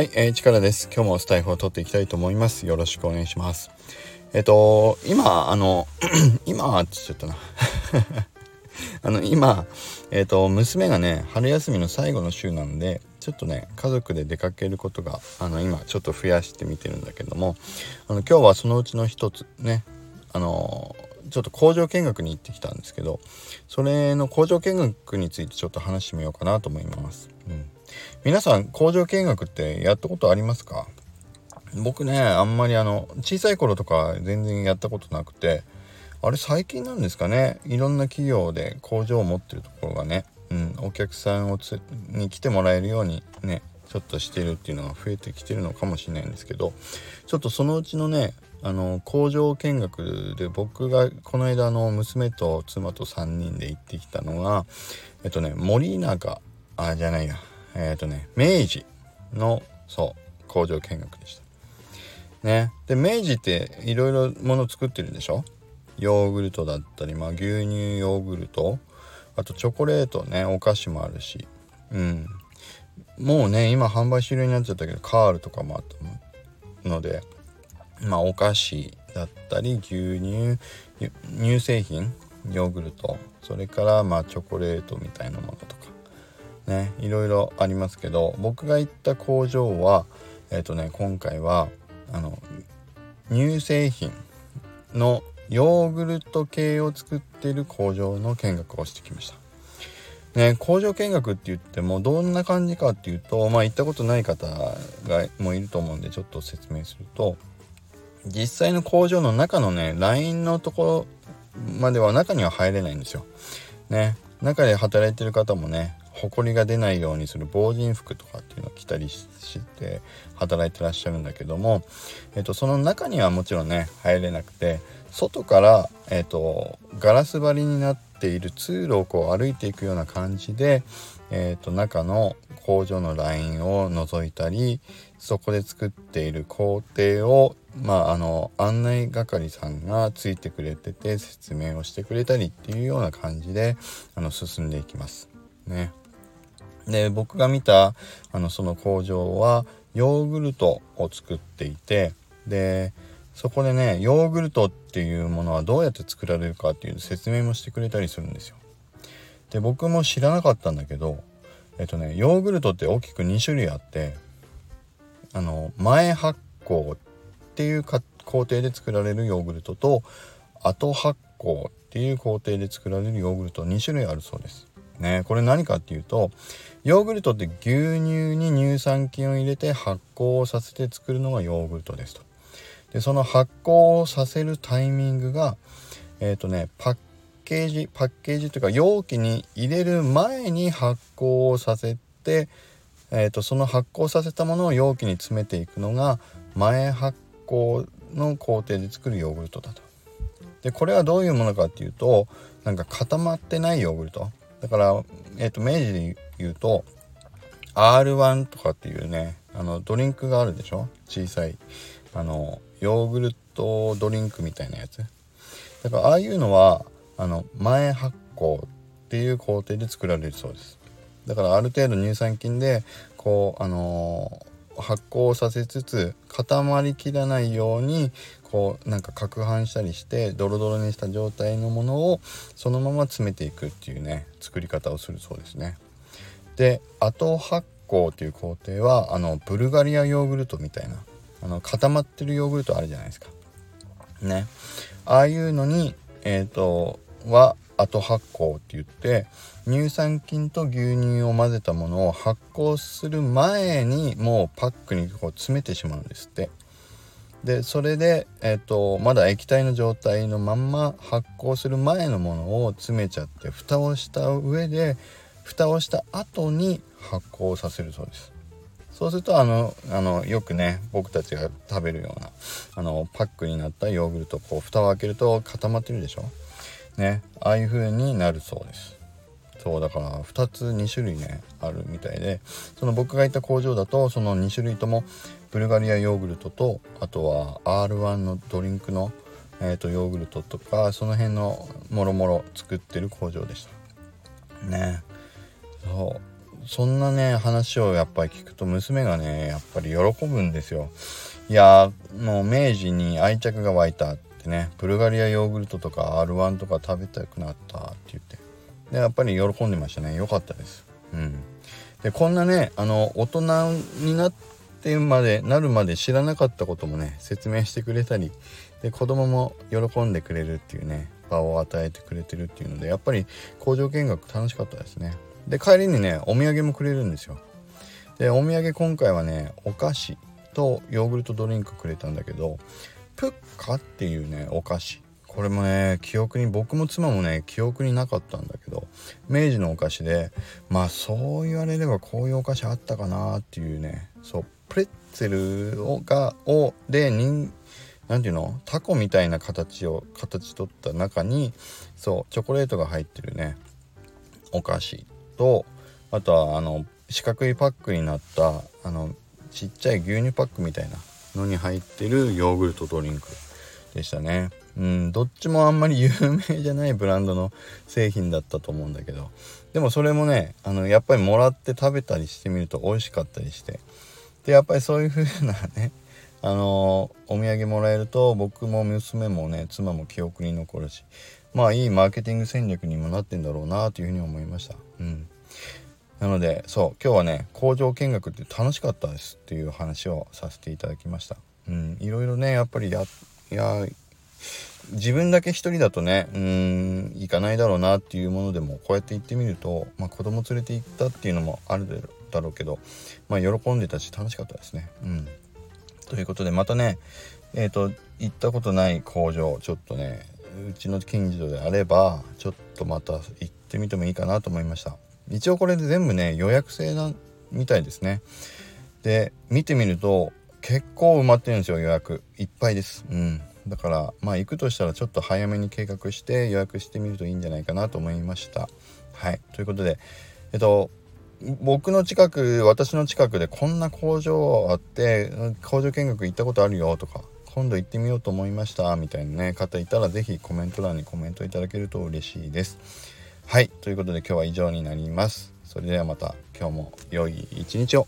はい、えー、力です。今日もスタイフを取っていきたいと思います。よろしくお願いします。えっ、ー、と、今、あの、今って言っちゃったな。あの、今、えっ、ー、と、娘がね、春休みの最後の週なんで、ちょっとね、家族で出かけることが、あの、今、ちょっと増やしてみてるんだけども、あの、今日はそのうちの一つ、ね、あの、ちょっと工場見学に行ってきたんですけど、それの工場見学についてちょっと話してみようかなと思います。うん皆さん工場見学ってやったことありますか？僕ねあんまりあの小さい頃とか全然やったことなくてあれ最近なんですかね？いろんな企業で工場を持ってるところがね、うん、お客さんをつに来てもらえるようにねちょっとしてるっていうのが増えてきてるのかもしれないんですけどちょっとそのうちのねあの工場見学で僕がこの間の娘と妻と3人で行ってきたのがえっとね森永あじゃないや。えっ、ー、とね明治のそう工場見学でした。ね。で明治っていろいろもの作ってるでしょ？ヨーグルトだったり、まあ、牛乳ヨーグルトあとチョコレートねお菓子もあるし。うん。もうね今販売終了になっちゃったけどカールとかもあったので。まあお菓子だったり牛乳乳製品ヨーグルトそれからまあチョコレートみたいなものとか。ねいろいろありますけど僕が行った工場はえっ、ー、とね今回はあの乳製品のヨーグルト系を作っている工場の見学をしてきました。ね、工場見学って言ってもどんな感じかっていうとまあ行ったことない方がもいると思うんでちょっと説明すると実際の工場の中のね LINE のところまでは中には入れないんですよ。ね中で働いてる方もね埃が出ないようにする防塵服とかっていうのを着たりして働いてらっしゃるんだけども、えー、とその中にはもちろんね入れなくて外から、えーと、ガラス張りになっている通路をこう歩いていくような感じで、えーと、中の工場のラインを覗いたりそこで作っている工程を、まあ、あの案内係さんがついてくれてて説明をしてくれたりっていうような感じであの進んでいきます。ね。で僕が見たあのその工場はヨーグルトを作っていてでそこでねヨーグルトっていうものはどうやって作られるかっていう説明もしてくれたりするんですよ。で僕も知らなかったんだけどえっとねヨーグルトって大きく2種類あってあの前発酵っていう工程で作られるヨーグルトと後発酵っていう工程で作られるヨーグルト2種類あるそうです。ねこれ何かっていうとヨーグルトって牛乳に乳酸菌を入れて発酵させて作るのがヨーグルトですと。でその発酵をさせるタイミングがえっ、ー、とねパッケージパッケージというか容器に入れる前に発酵をさせて、えーと、その発酵させたものを容器に詰めていくのが前発酵の工程で作るヨーグルトだと。でこれはどういうものかっていうとなんか固まってないヨーグルトだから、えっ、ー、と、明治で言うと、R1 とかっていうね、あの、ドリンクがあるでしょ？小さい、あの、ヨーグルトドリンクみたいなやつ。だから、ああいうのは、あの、前発酵っていう工程で作られるそうです。だから、ある程度乳酸菌で、こう、あのー、発酵させつつ固まりきらないようにこうなんか攪拌したりしてドロドロにした状態のものをそのまま詰めていくっていうね作り方をするそうですね。で後発酵っていう工程はあのブルガリアヨーグルトみたいなあの固まってるヨーグルトあるじゃないですか。ね。ああいうのにえっ、ー、とは後発酵って言って乳酸菌と牛乳を混ぜたものを発酵する前にもうパックにこう詰めてしまうんですって。でそれで、えーと、まだ液体の状態のまんま発酵する前のものを詰めちゃって蓋をした上で蓋をした後に発酵させるそうです。そうするとあのあのよくね僕たちが食べるようなあのパックになったヨーグルトこう蓋を開けると固まってるでしょ？ね。ああいう風になるそうです。そうだから2つ2種類ねあるみたいでその僕が行った工場だとその2種類ともブルガリアヨーグルトとあとは R1 のドリンクの、えーと、ヨーグルトとかその辺のもろもろ作ってる工場でした。ね。そう。そんなね話をやっぱり聞くと娘がねやっぱり喜ぶんですよ。いやもう明治に愛着が湧いたってねブルガリアヨーグルトとか R1 とか食べたくなったって言って。でやっぱり喜んでましたね。よかったです。うん。でこんなねあの大人になってまでなるまで知らなかったこともね説明してくれたりで子供も喜んでくれるっていうね場を与えてくれてるっていうのでやっぱり工場見学楽しかったですね。で帰りにねお土産もくれるんですよ。でお土産今回はねお菓子とヨーグルトドリンクくれたんだけどプッカっていうねお菓子。これもね記憶に僕も妻もね記憶になかったんだけど明治のお菓子でまあそう言われればこういうお菓子あったかなっていうねそうプレッツェルをがをで人何ていうのタコみたいな形を形取った中にそうチョコレートが入ってるねお菓子。とあとはあの四角いパックになったあのちっちゃい牛乳パックみたいなのに入ってるヨーグルトドリンクでしたね。うんどっちもあんまり有名じゃないブランドの製品だったと思うんだけど。でもそれもねあのやっぱりもらって食べたりしてみると美味しかったりして。でやっぱりそういう風なねあのお土産もらえると僕も娘もね妻も記憶に残るし。まあいいマーケティング戦略にもなってんだろうなというふうに思いました。うん。なのでそう今日はね工場見学って楽しかったですっていう話をさせていただきました。うん、いろいろねやっぱりや自分だけ一人だとねうん行かないだろうなっていうものでもこうやって行ってみると、まあ、子供連れて行ったっていうのもあるだろうけど、まあ、喜んでたし楽しかったですね。うん、ということでまたねえっ、ー、と行ったことない工場ちょっとねうちの近所であればちょっとまた行ってみてもいいかなと思いました。一応これで全部ね予約制なみたいですね。で見てみると結構埋まってるんですよ予約。いっぱいです。うん。だからまあ行くとしたらちょっと早めに計画して予約してみるといいんじゃないかなと思いました。はい。ということでえっと僕の近く私の近くでこんな工場あって工場見学行ったことあるよとか今度行ってみようと思いましたみたいなね方いたら是非コメント欄にコメントいただけると嬉しいです。はい。ということで今日は以上になります。それではまた今日も良い一日を。